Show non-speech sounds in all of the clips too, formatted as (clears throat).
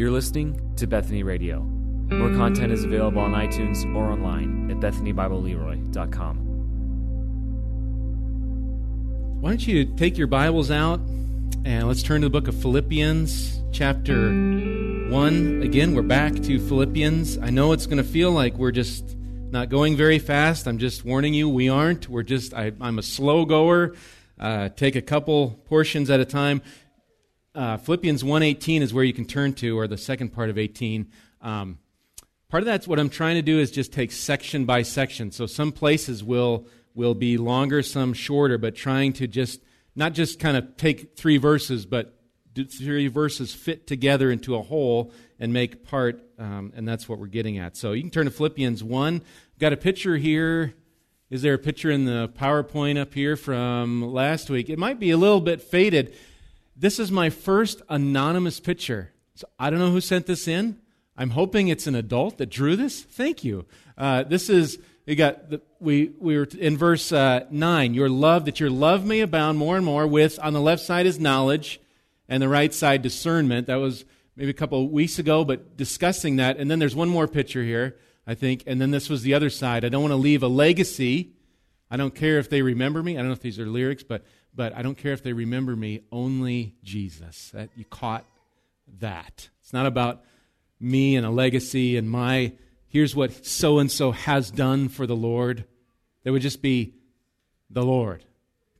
You're listening to Bethany Radio. More content is available on iTunes or online at BethanyBibleLeroy.com. Why don't you take your Bibles out and let's turn to the book of Philippians, chapter 1. Again, we're back to Philippians. I know it's going to feel like we're just not going very fast. I'm just warning you, we aren't. We're just, I, am a slow goer. Uh, take a couple portions at a time. Uh, Philippians 1.18 is where you can turn to, or the second part of 18. Um, part of that's what I'm trying to do is just take section by section. So some places will will be longer, some shorter, but trying to just not just kind of take three verses, but three verses fit together into a whole and make part, um, and that's what we're getting at. So you can turn to Philippians 1. got a picture here. Is there a picture in the PowerPoint up here from last week? It might be a little bit faded. This is my first anonymous picture. So I don't know who sent this in. I'm hoping it's an adult that drew this. Thank you. Uh, this is we got the, we we were in verse uh, nine. Your love that your love may abound more and more. With on the left side is knowledge, and the right side discernment. That was maybe a couple of weeks ago, but discussing that. And then there's one more picture here, I think. And then this was the other side. I don't want to leave a legacy. I don't care if they remember me. I don't know if these are lyrics, but but I don't care if they remember me. Only Jesus. That you caught that. It's not about me and a legacy and my here's what so and so has done for the Lord. There would just be the Lord,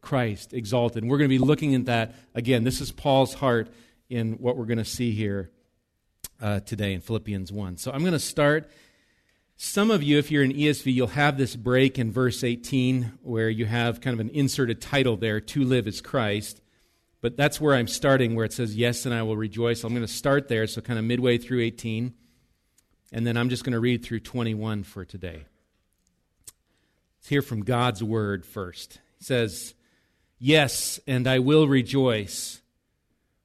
Christ exalted. And we're going to be looking at that again. This is Paul's heart in what we're going to see here uh, today in Philippians 1. So I'm going to start. Some of you, if you're in ESV, you'll have this break in verse 18 where you have kind of an inserted title there, To Live is Christ. But that's where I'm starting, where it says, Yes, and I will rejoice. I'm going to start there, so kind of midway through 18. And then I'm just going to read through 21 for today. Let's hear from God's word first. He says, Yes, and I will rejoice,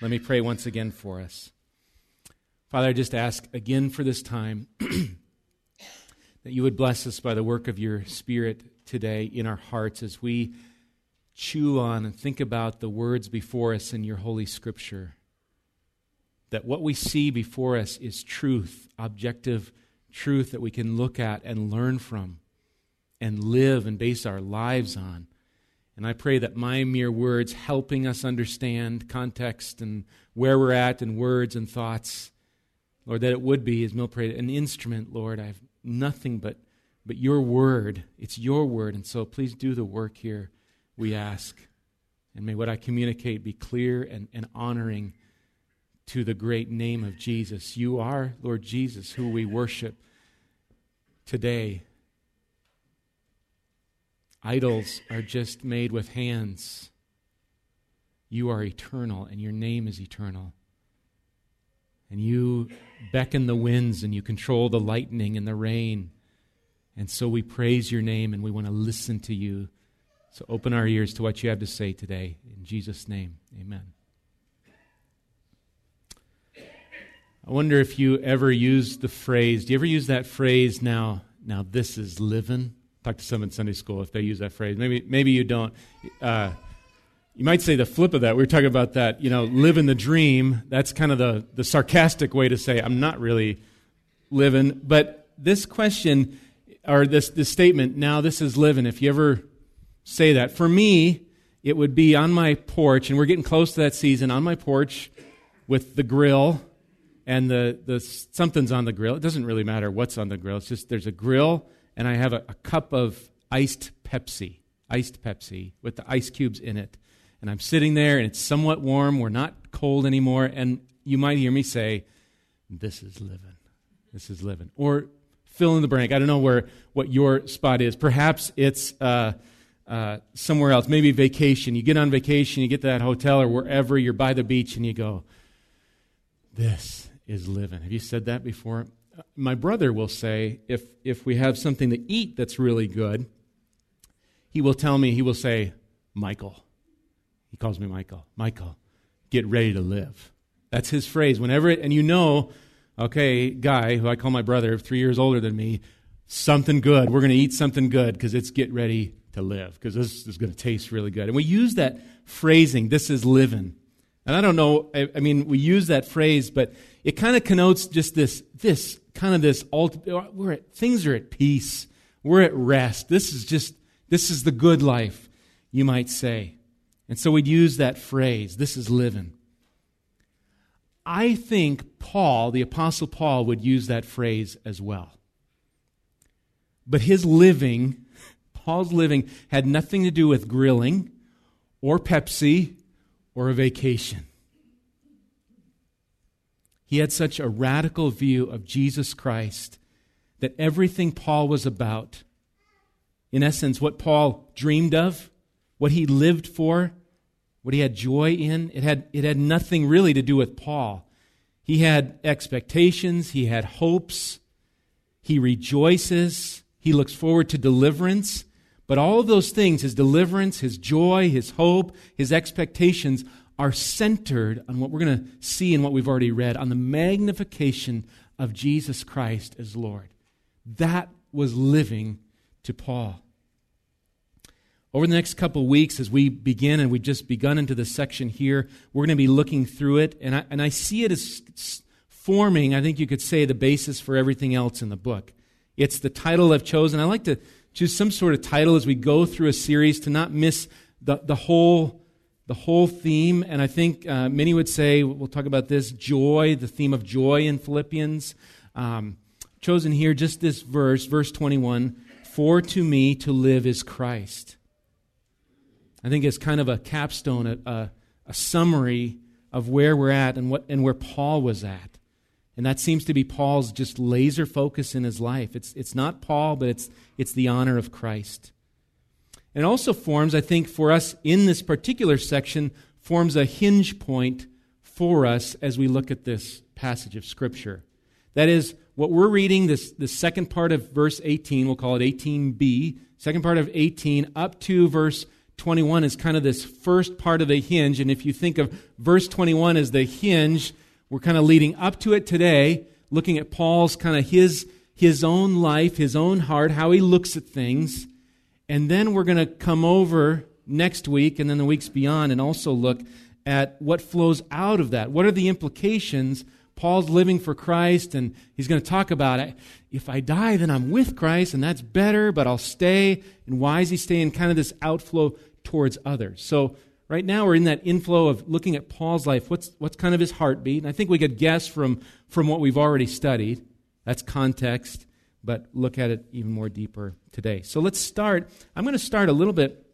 Let me pray once again for us. Father, I just ask again for this time (clears throat) that you would bless us by the work of your Spirit today in our hearts as we chew on and think about the words before us in your Holy Scripture. That what we see before us is truth, objective truth that we can look at and learn from and live and base our lives on. And I pray that my mere words helping us understand context and where we're at and words and thoughts, Lord, that it would be, as Mill prayed, an instrument, Lord. I have nothing but, but your word. It's your word. And so please do the work here, we ask. And may what I communicate be clear and, and honoring to the great name of Jesus. You are, Lord Jesus, who we worship today. Idols are just made with hands. You are eternal, and your name is eternal. And you beckon the winds, and you control the lightning and the rain. And so we praise your name, and we want to listen to you. So open our ears to what you have to say today. In Jesus' name, amen. I wonder if you ever used the phrase, do you ever use that phrase now, now this is living? Talk to some in Sunday school if they use that phrase. Maybe, maybe you don't. Uh, you might say the flip of that. We were talking about that, you know, living the dream. That's kind of the, the sarcastic way to say, I'm not really living. But this question, or this, this statement, now this is living, if you ever say that, for me, it would be on my porch, and we're getting close to that season, on my porch with the grill and the, the something's on the grill. It doesn't really matter what's on the grill. It's just there's a grill, and I have a, a cup of iced Pepsi, iced Pepsi with the ice cubes in it. And I'm sitting there, and it's somewhat warm. We're not cold anymore. And you might hear me say, "This is living. This is living." Or fill in the blank. I don't know where what your spot is. Perhaps it's uh, uh, somewhere else. Maybe vacation. You get on vacation, you get to that hotel or wherever. You're by the beach, and you go, "This is living. Have you said that before? My brother will say, if, if we have something to eat that's really good, he will tell me, he will say, Michael. He calls me Michael. Michael, get ready to live. That's his phrase. Whenever it, and you know, okay, guy who I call my brother, three years older than me, something good. We're going to eat something good because it's get ready to live because this is going to taste really good. And we use that phrasing, this is living. And I don't know, I, I mean, we use that phrase, but it kind of connotes just this, this kind of this, ultimate, we're at, things are at peace. We're at rest. This is just, this is the good life, you might say. And so we'd use that phrase, this is living. I think Paul, the Apostle Paul, would use that phrase as well. But his living, (laughs) Paul's living, had nothing to do with grilling or Pepsi or a vacation. He had such a radical view of Jesus Christ that everything Paul was about, in essence, what Paul dreamed of, what he lived for, what he had joy in, it had, it had nothing really to do with Paul. He had expectations, he had hopes, he rejoices, he looks forward to deliverance. But all of those things, his deliverance, his joy, his hope, his expectations, are centered on what we're going to see in what we've already read on the magnification of Jesus Christ as Lord. That was living to Paul. Over the next couple weeks, as we begin, and we've just begun into this section here, we're going to be looking through it, and I, and I see it as forming, I think you could say, the basis for everything else in the book. It's the title I've chosen. I like to choose some sort of title as we go through a series to not miss the, the whole the whole theme. And I think uh, many would say we'll talk about this joy, the theme of joy in Philippians. Um, chosen here just this verse, verse 21 For to me to live is Christ. I think it's kind of a capstone, a, a, a summary of where we're at and, what, and where Paul was at. And that seems to be Paul's just laser focus in his life. It's, it's not Paul, but it's, it's the honor of Christ. And also forms, I think, for us in this particular section, forms a hinge point for us as we look at this passage of Scripture. That is, what we're reading, this, the second part of verse 18, we'll call it 18b, second part of 18 up to verse 21 is kind of this first part of the hinge. And if you think of verse 21 as the hinge, we're kind of leading up to it today, looking at Paul's kind of his, his own life, his own heart, how he looks at things. And then we're going to come over next week and then the weeks beyond and also look at what flows out of that. What are the implications? Paul's living for Christ, and he's going to talk about it. If I die, then I'm with Christ, and that's better, but I'll stay. And why is he staying? Kind of this outflow towards others. So Right now, we're in that inflow of looking at Paul's life. What's, what's kind of his heartbeat? And I think we could guess from, from what we've already studied. That's context, but look at it even more deeper today. So let's start. I'm going to start a little bit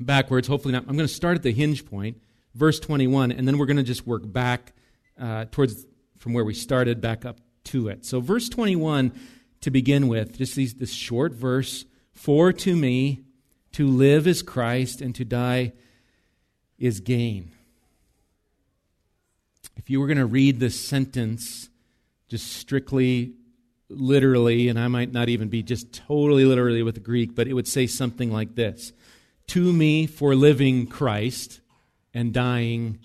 backwards, hopefully not. I'm going to start at the hinge point, verse 21, and then we're going to just work back uh, towards from where we started back up to it. So, verse 21 to begin with, just these, this short verse For to me to live is Christ, and to die is gain. If you were going to read this sentence just strictly literally, and I might not even be just totally literally with the Greek, but it would say something like this To me for living Christ and dying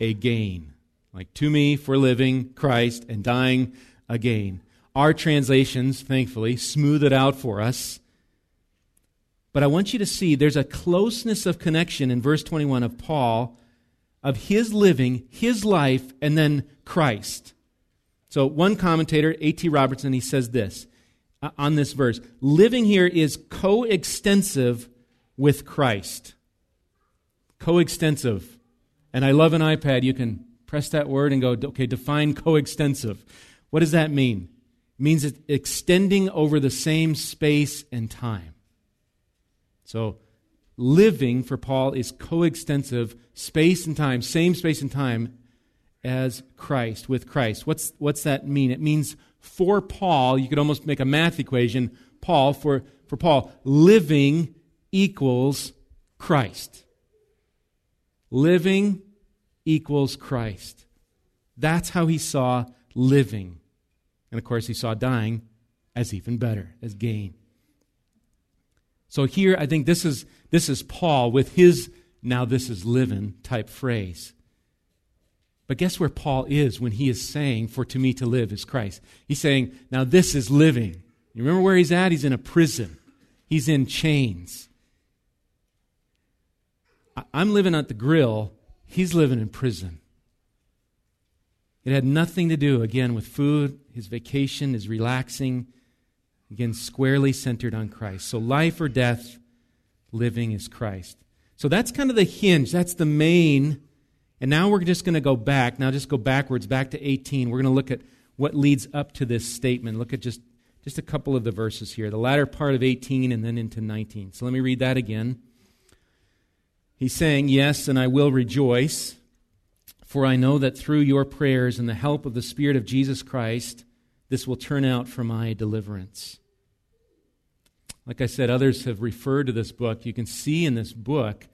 a gain. Like, to me for living Christ and dying again. Our translations, thankfully, smooth it out for us but I want you to see there's a closeness of connection in verse 21 of Paul of his living, his life, and then Christ. So one commentator, A.T. Robertson, he says this uh, on this verse living here is coextensive with Christ. Coextensive. And I love an iPad. You can press that word and go, okay, define coextensive. What does that mean? It means it's extending over the same space and time. So, living for Paul is coextensive, space and time, same space and time as Christ, with Christ. What's, what's that mean? It means for Paul, you could almost make a math equation. Paul, for, for Paul, living equals Christ. Living equals Christ. That's how he saw living. And of course, he saw dying as even better, as gain. So here, I think this is, this is Paul with his now this is living type phrase. But guess where Paul is when he is saying, For to me to live is Christ? He's saying, Now this is living. You remember where he's at? He's in a prison, he's in chains. I'm living at the grill, he's living in prison. It had nothing to do, again, with food, his vacation, his relaxing, again, squarely centered on Christ. So, life or death, living is Christ. So, that's kind of the hinge. That's the main. And now we're just going to go back. Now, just go backwards, back to 18. We're going to look at what leads up to this statement. Look at just, just a couple of the verses here the latter part of 18 and then into 19. So, let me read that again. He's saying, Yes, and I will rejoice, for I know that through your prayers and the help of the Spirit of Jesus Christ, this will turn out for my deliverance. Like I said, others have referred to this book. You can see in this book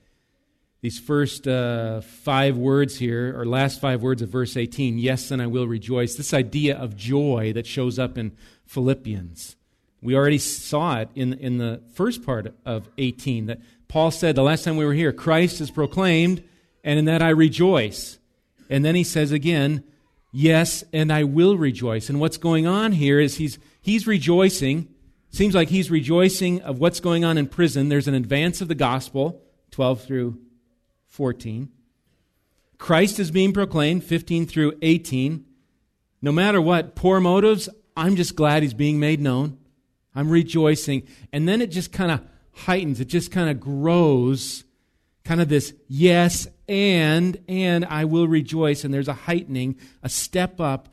these first uh, five words here, or last five words of verse 18 yes, and I will rejoice. This idea of joy that shows up in Philippians. We already saw it in, in the first part of 18 that Paul said the last time we were here, Christ is proclaimed, and in that I rejoice. And then he says again, Yes, and I will rejoice. And what's going on here is he's, he's rejoicing. Seems like he's rejoicing of what's going on in prison. There's an advance of the gospel, 12 through 14. Christ is being proclaimed, 15 through 18. No matter what, poor motives, I'm just glad he's being made known. I'm rejoicing. And then it just kind of heightens, it just kind of grows, kind of this yes and, and I will rejoice. And there's a heightening, a step up,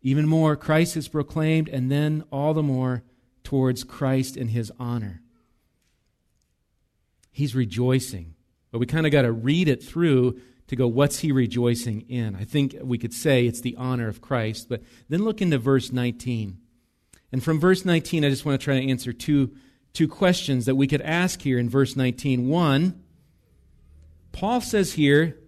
even more. Christ is proclaimed, and then all the more towards Christ and his honor. He's rejoicing. But we kind of got to read it through to go, what's he rejoicing in? I think we could say it's the honor of Christ. But then look into verse 19. And from verse 19, I just want to try to answer two two questions that we could ask here in verse 19. One, Paul says here,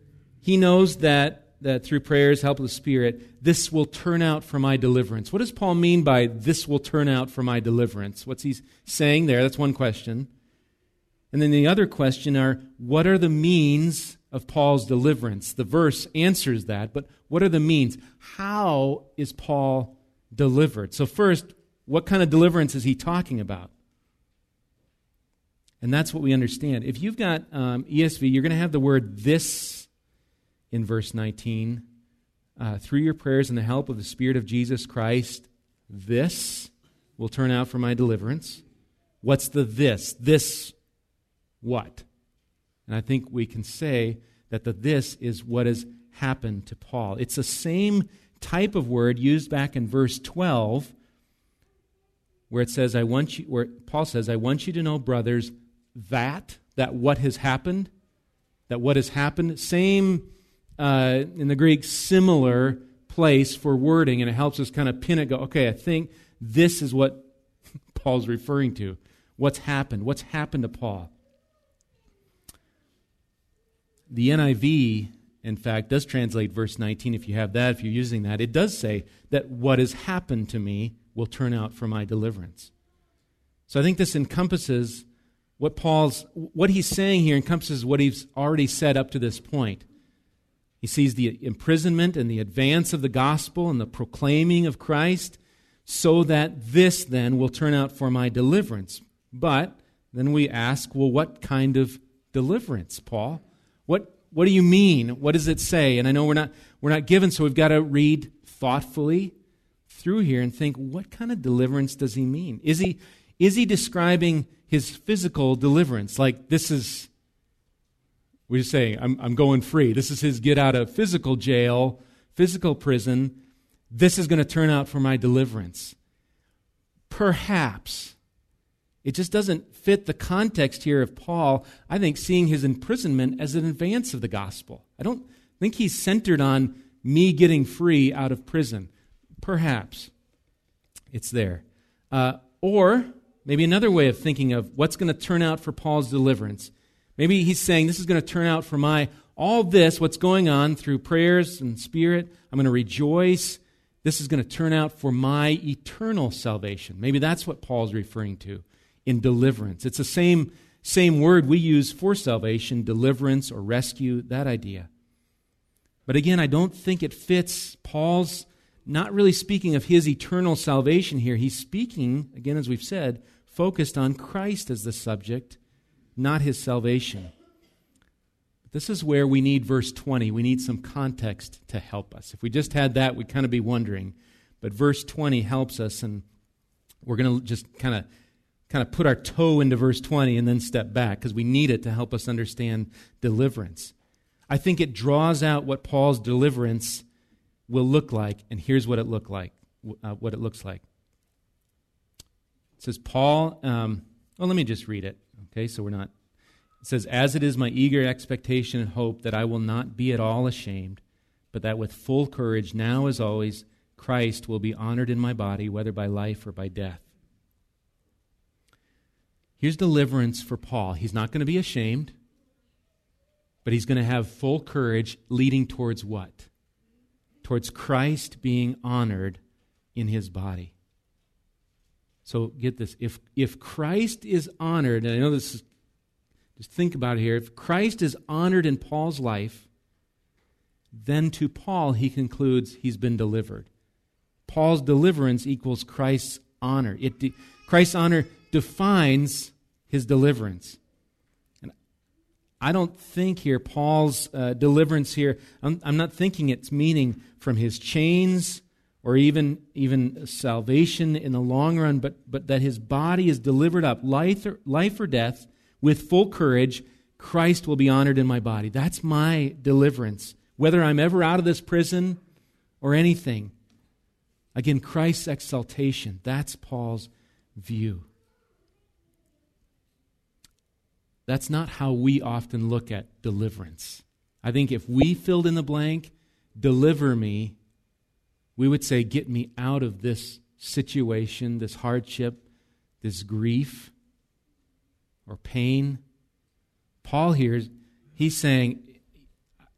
he knows that, that through prayers, help of the Spirit, this will turn out for my deliverance. What does Paul mean by this will turn out for my deliverance? What's he saying there? That's one question. And then the other question are, what are the means of Paul's deliverance? The verse answers that, but what are the means? How is Paul delivered? So, first, what kind of deliverance is he talking about? And that's what we understand. If you've got um, ESV, you're going to have the word this in verse 19. Uh, through your prayers and the help of the Spirit of Jesus Christ, this will turn out for my deliverance. What's the this? This what? And I think we can say that the this is what has happened to Paul. It's the same type of word used back in verse 12 where it says I want you where Paul says I want you to know brothers that, that what has happened, that what has happened, same uh, in the Greek, similar place for wording, and it helps us kind of pin it, go, okay, I think this is what (laughs) Paul's referring to. What's happened? What's happened to Paul? The NIV, in fact, does translate verse 19 if you have that, if you're using that. It does say that what has happened to me will turn out for my deliverance. So I think this encompasses what Paul's what he's saying here encompasses what he's already said up to this point. He sees the imprisonment and the advance of the gospel and the proclaiming of Christ so that this then will turn out for my deliverance. But then we ask, well, what kind of deliverance, Paul? What do you mean? What does it say? And I know we're not we're not given, so we've got to read thoughtfully through here and think, what kind of deliverance does he mean? Is he is he describing his physical deliverance. Like, this is, we're just saying, I'm, I'm going free. This is his get out of physical jail, physical prison. This is going to turn out for my deliverance. Perhaps. It just doesn't fit the context here of Paul, I think, seeing his imprisonment as an advance of the gospel. I don't think he's centered on me getting free out of prison. Perhaps it's there. Uh, or Maybe another way of thinking of what's going to turn out for Paul's deliverance. Maybe he's saying, This is going to turn out for my, all this, what's going on through prayers and spirit. I'm going to rejoice. This is going to turn out for my eternal salvation. Maybe that's what Paul's referring to in deliverance. It's the same, same word we use for salvation deliverance or rescue, that idea. But again, I don't think it fits Paul's not really speaking of his eternal salvation here. He's speaking, again, as we've said, focused on Christ as the subject, not his salvation. This is where we need verse 20. We need some context to help us. If we just had that, we'd kind of be wondering. But verse 20 helps us, and we're going to just kind of kind of put our toe into verse 20 and then step back because we need it to help us understand deliverance. I think it draws out what Paul's deliverance will look like, and here's what it look like. Uh, what it looks like. It says, Paul. Um, well, let me just read it. Okay, so we're not it says, As it is my eager expectation and hope that I will not be at all ashamed, but that with full courage, now as always, Christ will be honored in my body, whether by life or by death. Here's deliverance for Paul. He's not going to be ashamed, but he's going to have full courage leading towards what? Towards Christ being honored in his body. So get this. If, if Christ is honored, and I know this is just think about it here. If Christ is honored in Paul's life, then to Paul he concludes he's been delivered. Paul's deliverance equals Christ's honor. It de- Christ's honor defines his deliverance. And I don't think here Paul's uh, deliverance here. I'm, I'm not thinking it's meaning from his chains or even even salvation in the long run, but but that his body is delivered up, life or, life or death with full courage, Christ will be honored in my body. That's my deliverance. Whether I'm ever out of this prison or anything. Again, Christ's exaltation. That's Paul's view. That's not how we often look at deliverance. I think if we filled in the blank, deliver me, we would say, get me out of this situation, this hardship, this grief or pain. Paul here, he's saying,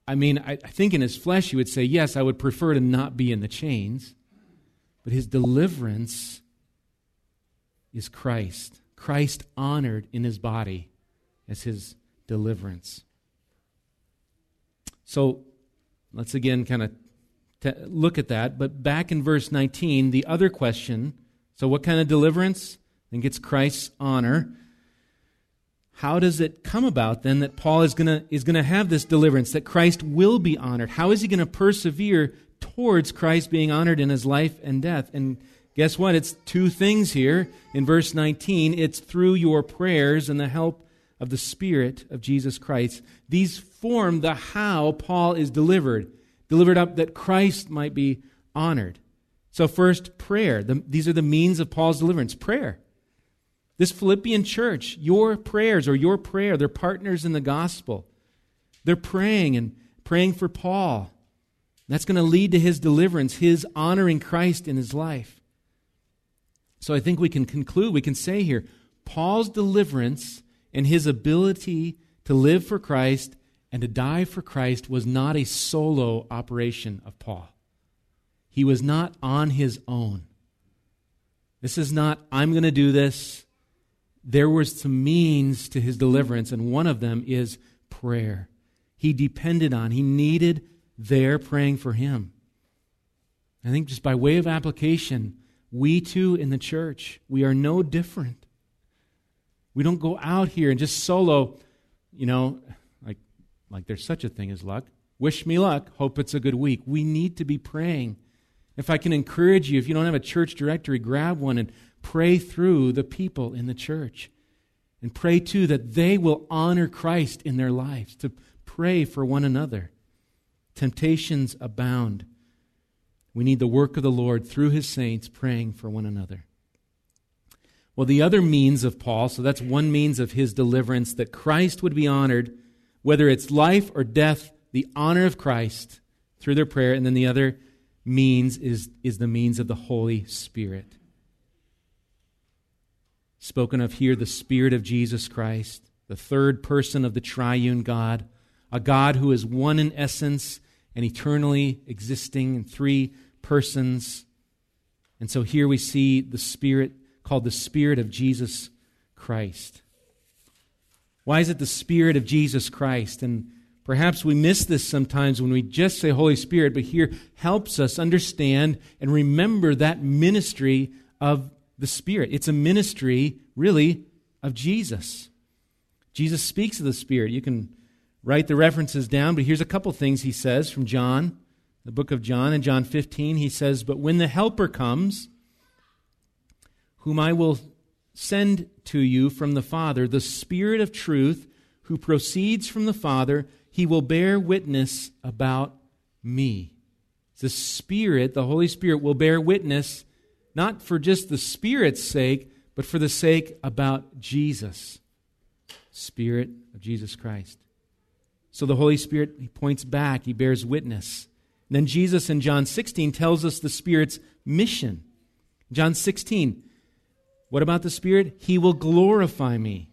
I mean, I, I think in his flesh he would say, yes, I would prefer to not be in the chains, but his deliverance is Christ. Christ honored in his body as his deliverance. So let's again kind of look at that. But back in verse 19, the other question so, what kind of deliverance? I think it's Christ's honor how does it come about then that Paul is going to is going to have this deliverance that Christ will be honored? How is he going to persevere towards Christ being honored in his life and death? And guess what? It's two things here in verse 19. It's through your prayers and the help of the Spirit of Jesus Christ. These form the how Paul is delivered, delivered up that Christ might be honored. So first, prayer. The, these are the means of Paul's deliverance. Prayer. This Philippian church, your prayers or your prayer, they're partners in the gospel. They're praying and praying for Paul. That's going to lead to his deliverance, his honoring Christ in his life. So I think we can conclude, we can say here, Paul's deliverance and his ability to live for Christ and to die for Christ was not a solo operation of Paul. He was not on his own. This is not, I'm going to do this there was some means to his deliverance, and one of them is prayer. He depended on, he needed their praying for him. I think just by way of application, we too in the church, we are no different. We don't go out here and just solo, you know, like, like there's such a thing as luck. Wish me luck. Hope it's a good week. We need to be praying. If I can encourage you, if you don't have a church directory, grab one and pray through the people in the church. And pray too that they will honor Christ in their lives, to pray for one another. Temptations abound. We need the work of the Lord through his saints praying for one another. Well, the other means of Paul, so that's one means of his deliverance, that Christ would be honored, whether it's life or death, the honor of Christ through their prayer. And then the other means is, is the means of the Holy Spirit spoken of here the Spirit of Jesus Christ, the third person of the triune God, a God who is one in essence and eternally existing in three persons. And so here we see the Spirit called the Spirit of Jesus Christ. Why is it the Spirit of Jesus Christ? And perhaps we miss this sometimes when we just say Holy Spirit, but here helps us understand and remember that ministry of the Spirit. It's a ministry, really, of Jesus. Jesus speaks of the Spirit. You can write the references down, but here's a couple things he says from John, the book of John. In John 15, he says, But when the Helper comes, whom I will send to you from the Father, the Spirit of truth, who proceeds from the Father, he will bear witness about me. The Spirit, the Holy Spirit, will bear witness not for just the Spirit's sake, but for the sake about Jesus. Spirit of Jesus Christ. So the Holy Spirit, he points back, he bears witness. And then Jesus in John 16 tells us the Spirit's mission. John 16, what about the Spirit? He will glorify me.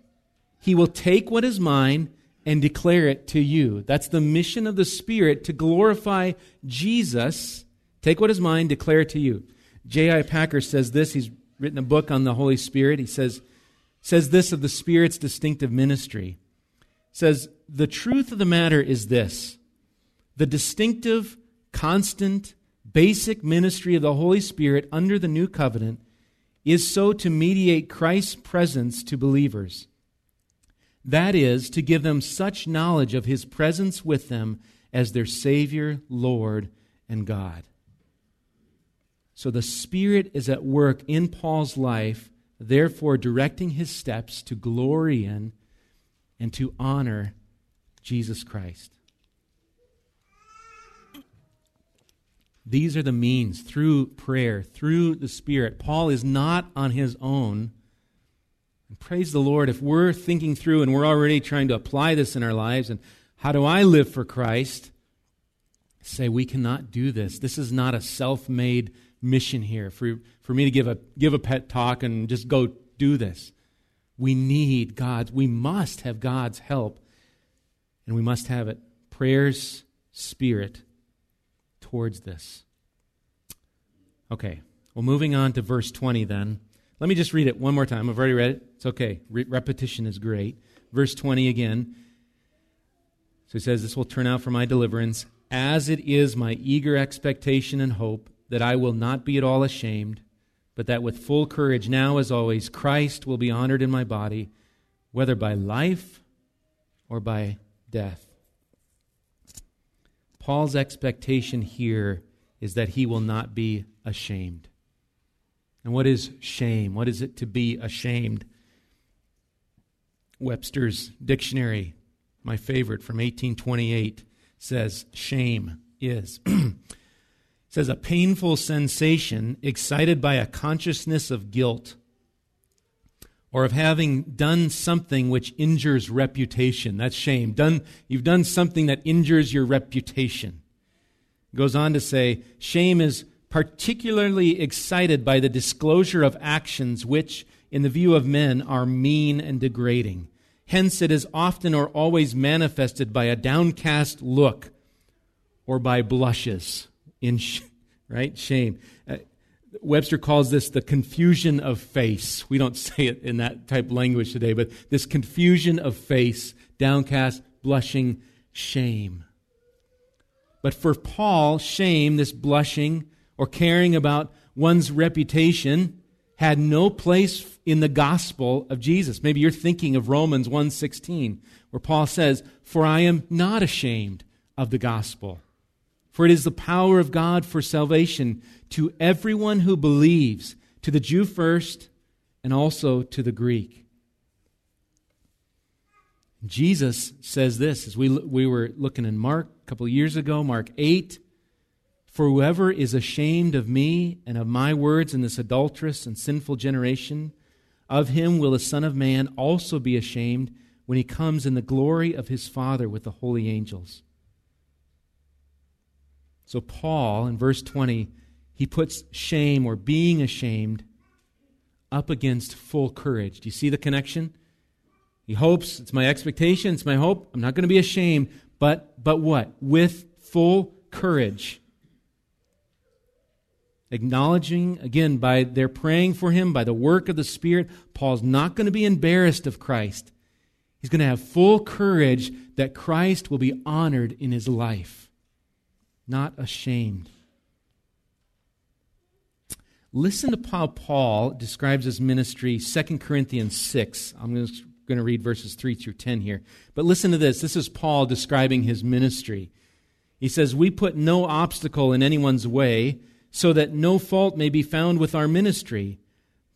He will take what is mine and declare it to you. That's the mission of the Spirit to glorify Jesus. Take what is mine, declare it to you. J.I. Packer says this. He's written a book on the Holy Spirit. He says, says this of the Spirit's distinctive ministry. Says, The truth of the matter is this the distinctive, constant, basic ministry of the Holy Spirit under the new covenant is so to mediate Christ's presence to believers. That is, to give them such knowledge of his presence with them as their Savior, Lord, and God. So the Spirit is at work in Paul's life, therefore directing his steps to glory in and to honor Jesus Christ. These are the means through prayer, through the Spirit. Paul is not on his own. And praise the Lord, if we're thinking through and we're already trying to apply this in our lives and how do I live for Christ? Say, we cannot do this. This is not a self made mission here for, for me to give a, give a pet talk and just go do this. We need God's, we must have God's help, and we must have it. Prayer's spirit towards this. Okay, well, moving on to verse 20 then. Let me just read it one more time. I've already read it. It's okay. Re- repetition is great. Verse 20 again. So he says, This will turn out for my deliverance, as it is my eager expectation and hope that I will not be at all ashamed, but that with full courage, now as always, Christ will be honored in my body, whether by life or by death. Paul's expectation here is that he will not be ashamed. And what is shame? What is it to be ashamed? Webster's dictionary, my favorite from 1828, says shame is (clears throat) says a painful sensation excited by a consciousness of guilt or of having done something which injures reputation. That's shame. Done, you've done something that injures your reputation. Goes on to say, shame is particularly excited by the disclosure of actions which, in the view of men, are mean and degrading. Hence, it is often or always manifested by a downcast look or by blushes in, sh- (laughs) right? Shame. Uh, Webster calls this the confusion of face. We don't (laughs) say it in that type language today, but this confusion of face, downcast, blushing, shame. But for Paul, shame, this blushing or caring about one's reputation, had no place in the gospel of Jesus. Maybe you're thinking of Romans 1:16, where Paul says, "For I am not ashamed of the gospel." For it is the power of God for salvation to everyone who believes, to the Jew first, and also to the Greek. Jesus says this as we, we were looking in Mark a couple years ago, Mark 8. For whoever is ashamed of me and of my words in this adulterous and sinful generation, of him will the Son of Man also be ashamed when he comes in the glory of his Father with the holy angels. So, Paul, in verse 20, he puts shame or being ashamed up against full courage. Do you see the connection? He hopes, it's my expectation, it's my hope, I'm not going to be ashamed, but, but what? With full courage. acknowledging, again, by their praying for him, by the work of the Spirit, Paul's not going to be embarrassed of Christ. He's going to have full courage that Christ will be honored in his life, not ashamed. Listen to how Paul describes his ministry, 2 Corinthians 6. I'm going to read verses 3 through 10 here. But listen to this. This is Paul describing his ministry. He says, We put no obstacle in anyone's way so that no fault may be found with our ministry.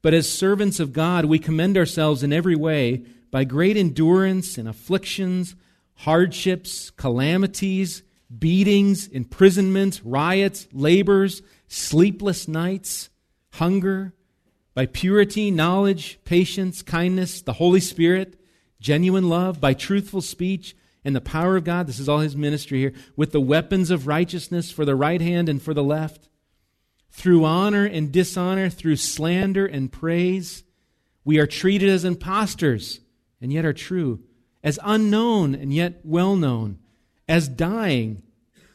But as servants of God, we commend ourselves in every way by great endurance in afflictions, hardships, calamities, beatings, imprisonments, riots, labors, sleepless nights hunger, by purity, knowledge, patience, kindness, the Holy Spirit, genuine love, by truthful speech, and the power of God. This is all his ministry here. With the weapons of righteousness for the right hand and for the left. Through honor and dishonor, through slander and praise. We are treated as impostors and yet are true, as unknown and yet well known, as dying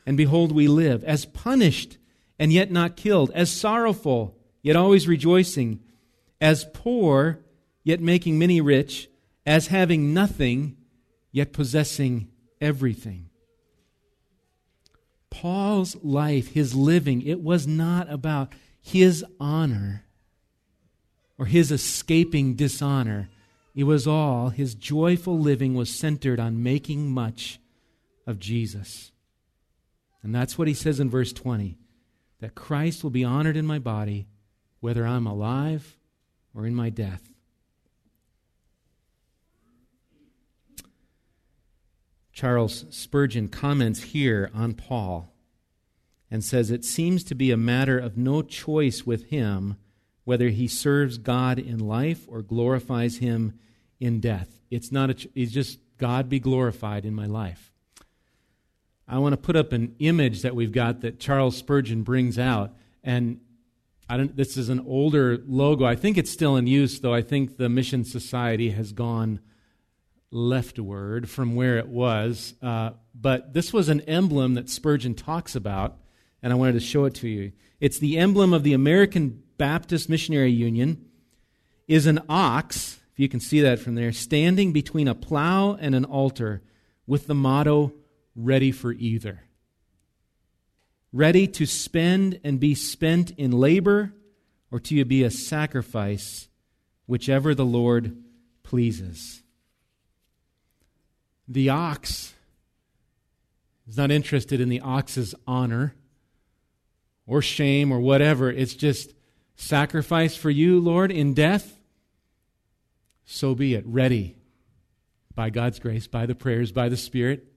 and behold we live, as punished and yet not killed, as sorrowful yet always rejoicing, as poor, yet making many rich, as having nothing, yet possessing everything. Paul's life, his living, it was not about his honor or his escaping dishonor. It was all, his joyful living was centered on making much of Jesus. And that's what he says in verse 20 that Christ will be honored in my body whether I'm alive or in my death. Charles Spurgeon comments here on Paul and says it seems to be a matter of no choice with him whether he serves God in life or glorifies him in death. It's not a, it's just God be glorified in my life. I want to put up an image that we've got that Charles Spurgeon brings out and I don't, this is an older logo. I think it's still in use, though I think the Mission Society has gone leftward from where it was. Uh, but this was an emblem that Spurgeon talks about, and I wanted to show it to you. It's the emblem of the American Baptist Missionary Union, is an ox, if you can see that from there, standing between a plow and an altar with the motto, ready for either ready to spend and be spent in labor, or to be a sacrifice, whichever the Lord pleases. The ox is not interested in the ox's honor or shame or whatever. It's just sacrifice for you, Lord, in death. So be it. Ready by God's grace, by the prayers, by the Spirit,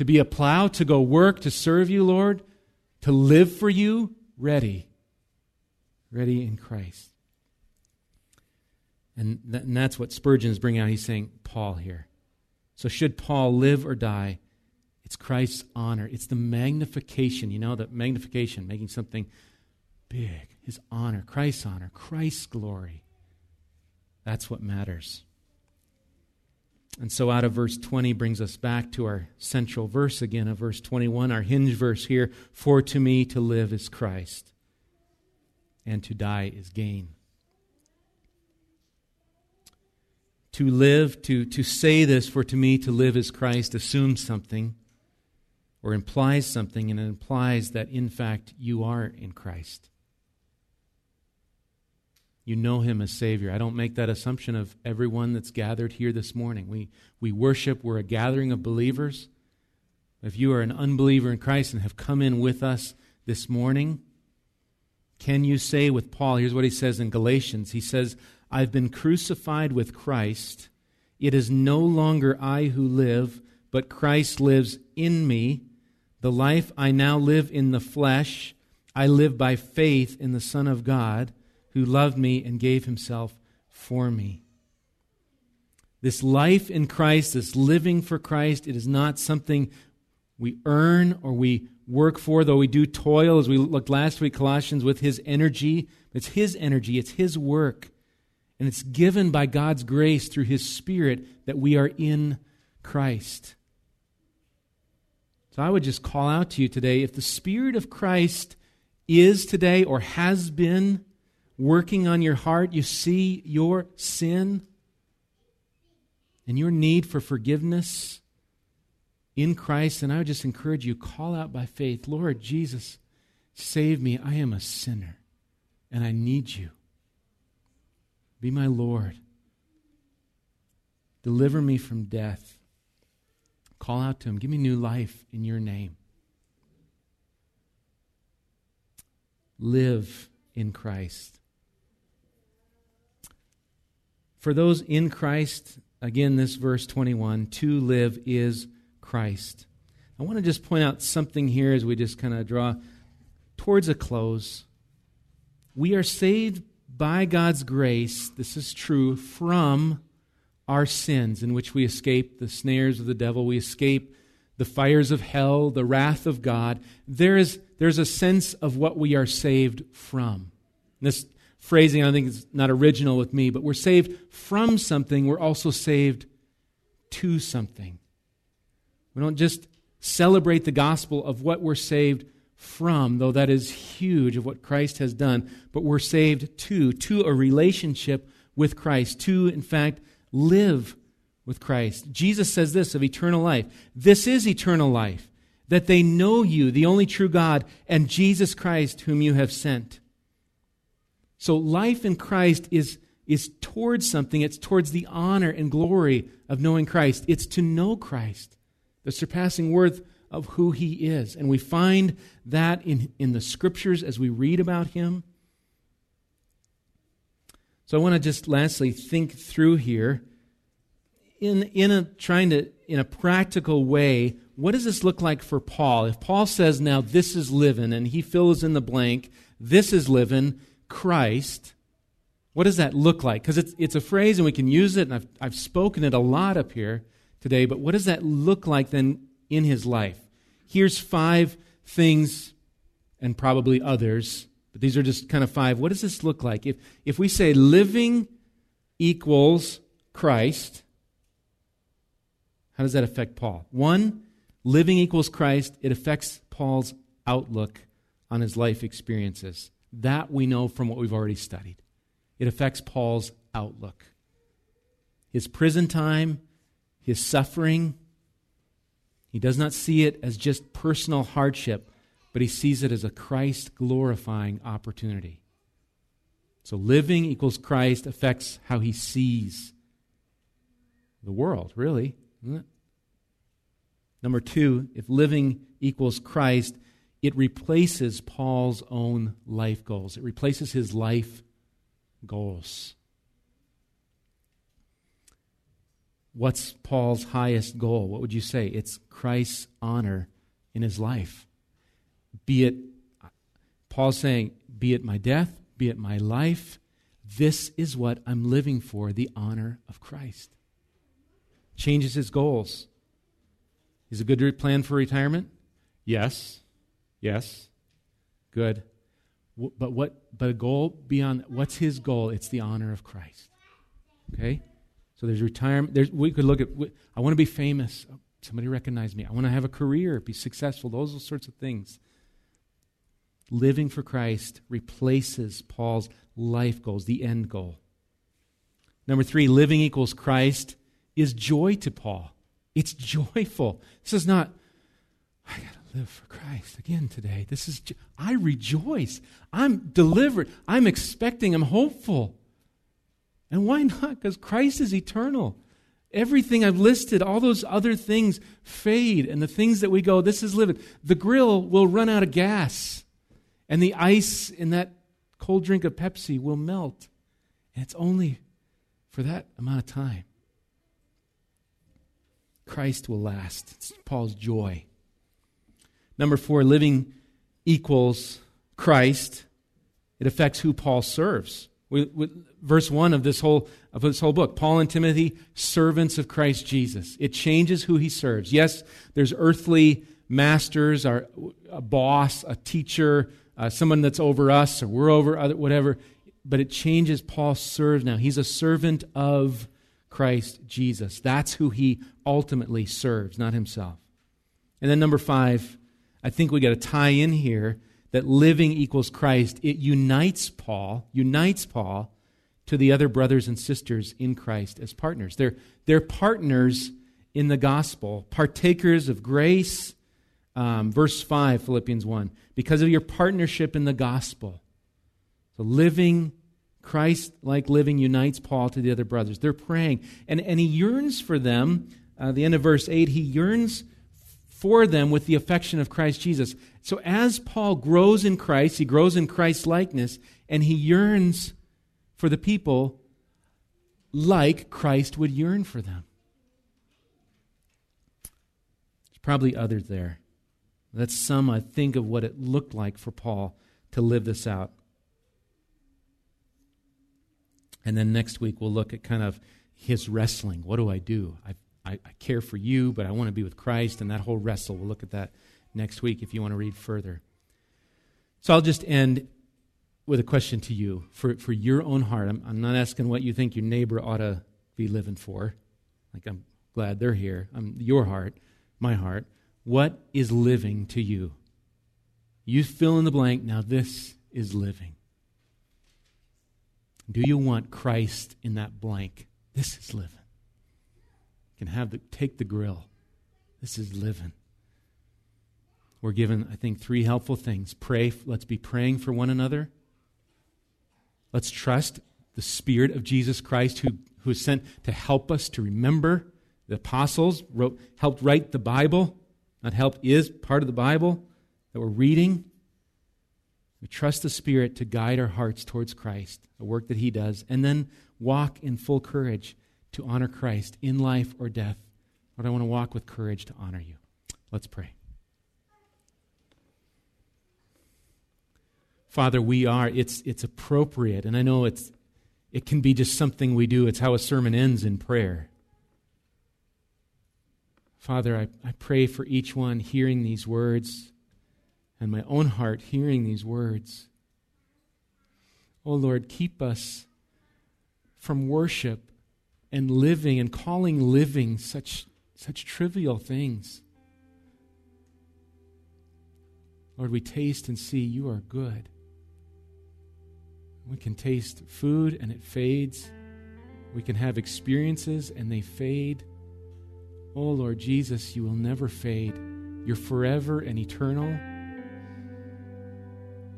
to be a plow, to go work, to serve you, Lord, to live for you, ready. Ready in Christ. And, th- and that's what Spurgeon is bringing out. He's saying, Paul here. So, should Paul live or die? It's Christ's honor. It's the magnification, you know, the magnification, making something big. His honor, Christ's honor, Christ's glory. That's what matters. And so, out of verse 20 brings us back to our central verse again of verse 21, our hinge verse here For to me to live is Christ, and to die is gain. To live, to, to say this, for to me to live is Christ, assumes something or implies something, and it implies that in fact you are in Christ you know him as Savior. I don't make that assumption of everyone that's gathered here this morning. We, we worship, we're a gathering of believers. If you are an unbeliever in Christ and have come in with us this morning, can you say with Paul, here's what he says in Galatians He says, I've been crucified with Christ. It is no longer I who live, but Christ lives in me. The life I now live in the flesh, I live by faith in the Son of God who loved me and gave himself for me. This life in Christ, this living for Christ, it is not something we earn or we work for, though we do toil, as we looked last week, Colossians, with his energy. It's his energy, it's his work. And it's given by God's grace through his Spirit that we are in Christ. So I would just call out to you today if the Spirit of Christ is today or has been working on your heart. You see your sin and your need for forgiveness in Christ. And I would just encourage you call out by faith Lord Jesus, save me. I am a sinner and I need you. Be my Lord. Deliver me from death. Call out to him. Give me new life in your name. Live in Christ. For those in Christ, again, this verse 21, to live is Christ. I want to just point out something here as we just kind of draw towards a close. We are saved by God's grace, this is true, from our sins in which we escape the snares of the devil, we escape the fires of hell, the wrath of God. There is, there's a sense of what we are saved from. This phrasing, I think, is not original with me, but we're saved from something, we're also saved to something. We don't just celebrate the gospel of what we're saved from, though that is huge of what Christ has done, but we're saved to, to a relationship with Christ, to, in fact, live with Christ. Jesus says this of eternal life this is eternal life, that they know you, the only true God, and Jesus Christ, whom you have sent. So, life in Christ is, is towards something, it's towards the honor and glory of knowing Christ. It's to know Christ, the surpassing worth of who he is. And we find that in, in the scriptures as we read about him. So I want to just lastly think through here in, in a trying to in a practical way, what does this look like for Paul? If Paul says now this is living and he fills in the blank, this is living Christ, what does that look like? Because it's, it's a phrase and we can use it, and I've, I've spoken it a lot up here today, but what does that look like then in his life? Here's five things, and probably others, but these are just kind of five. What does this look like? If, if we say living equals Christ, how does that affect Paul? One, living equals Christ, it affects Paul's outlook on his life experiences. That we know from what we've already studied. It affects Paul's outlook. His prison time, his suffering, he does not see it as just personal hardship, but he sees it as a Christ glorifying opportunity. So living equals Christ affects how he sees the world, really, Number two, if living equals Christ, it replaces Paul's own life goals. It replaces his life goals. What's Paul's highest goal? What would you say? It's Christ's honor in his life. Be it, Paul's saying, be it my death, be it my life, this is what I'm living for the honor of Christ. Changes his goals. Is a good plan for retirement? Yes. Yes. Good. But what but a goal beyond what's his goal? It's the honor of Christ. Okay? So there's retirement. There's, we could look at, I want to be famous. Somebody recognize me. I want to have a career, be successful, those sorts of things. Living for Christ replaces Paul's life goals, the end goal. Number three, living equals Christ is joy to Paul. It's (laughs) joyful. This is not, I got live for Christ again today. This is, I rejoice. I'm delivered. I'm expecting. I'm hopeful. And why not? Because Christ is eternal. Everything I've listed, all those other things fade, and the things that we go, this is living. The grill will run out of gas, and the ice in that cold drink of Pepsi will melt. And it's only for that amount of time. Christ will last. It's Paul's joy. Number four, living equals Christ. It affects who Paul serves. Verse 1 of this whole of this whole book paul and timothy servants of christ jesus. It changes who he serves. Yes there's earthly masters our, a boss a teacher uh, someone that's over us or we're over other, whatever but it changes paul serves now. He's a servant of christ jesus. That's who he ultimately serves not himself. And then number five i think we got to tie in here that living equals Christ, it unites Paul, unites Paul to the other brothers and sisters in Christ as partners. They're, they're partners in the gospel, partakers of grace. Um, verse 5, Philippians 1, because of your partnership in the gospel. So living, Christ like living unites Paul to the other brothers. They're praying. And, and he yearns for them. Uh, the end of verse 8, he yearns for them with the affection of Christ Jesus. So as Paul grows in Christ, he grows in Christ's likeness, and he yearns for the people like Christ would yearn for them. There's probably others there. That's some, I think, of what it looked like for Paul to live this out. And then next week, we'll look at kind of his wrestling. What do I do? I I, I care for you, but I want to be with Christ, and that whole wrestle. We'll look at that next week if you want to read further. So I'll just end with a question to you for, for your own heart. I'm, I'm not asking what you think your neighbor ought to be living for. Like, I'm glad they're here. I'm your heart, my heart. What is living to you? You fill in the blank. Now, this is living. Do you want Christ in that blank? This is living can have the take the grill. This is living. We're given, I think, three helpful things. Pray, let's be praying for one another. Let's trust the Spirit of Jesus Christ who, who is sent to help us to remember. The apostles wrote, helped write the Bible. Not helped is part of the Bible that we're reading. We trust the Spirit to guide our hearts towards Christ, the work that He does, and then walk in full courage to honor Christ in life or death. Lord, I want to walk with courage to honor you. Let's pray. Father, we are, it's, it's appropriate, and I know it's, it can be just something we do. It's how a sermon ends in prayer. Father, I, I pray for each one hearing these words and my own heart hearing these words. Oh Lord, keep us from worship and living and calling living such, such trivial things. Lord, we taste and see you are good. We can taste food and it fades. We can have experiences and they fade. Oh, Lord Jesus, you will never fade. You're forever and eternal.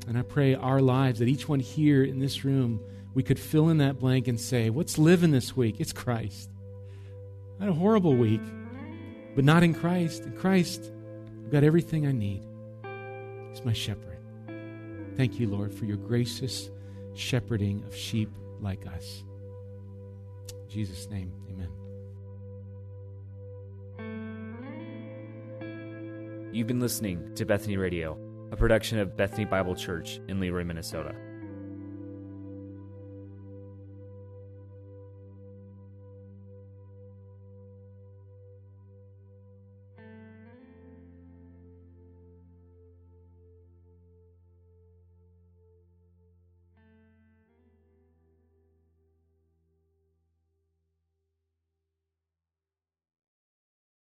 And I pray our lives, that each one here in this room we could fill in that blank and say, What's living this week? It's Christ. I had a horrible week, but not in Christ. In Christ, I've got everything I need. He's my shepherd. Thank you, Lord, for your gracious shepherding of sheep like us. In Jesus' name, amen. You've been listening to Bethany Radio, a production of Bethany Bible Church in Leroy, Minnesota.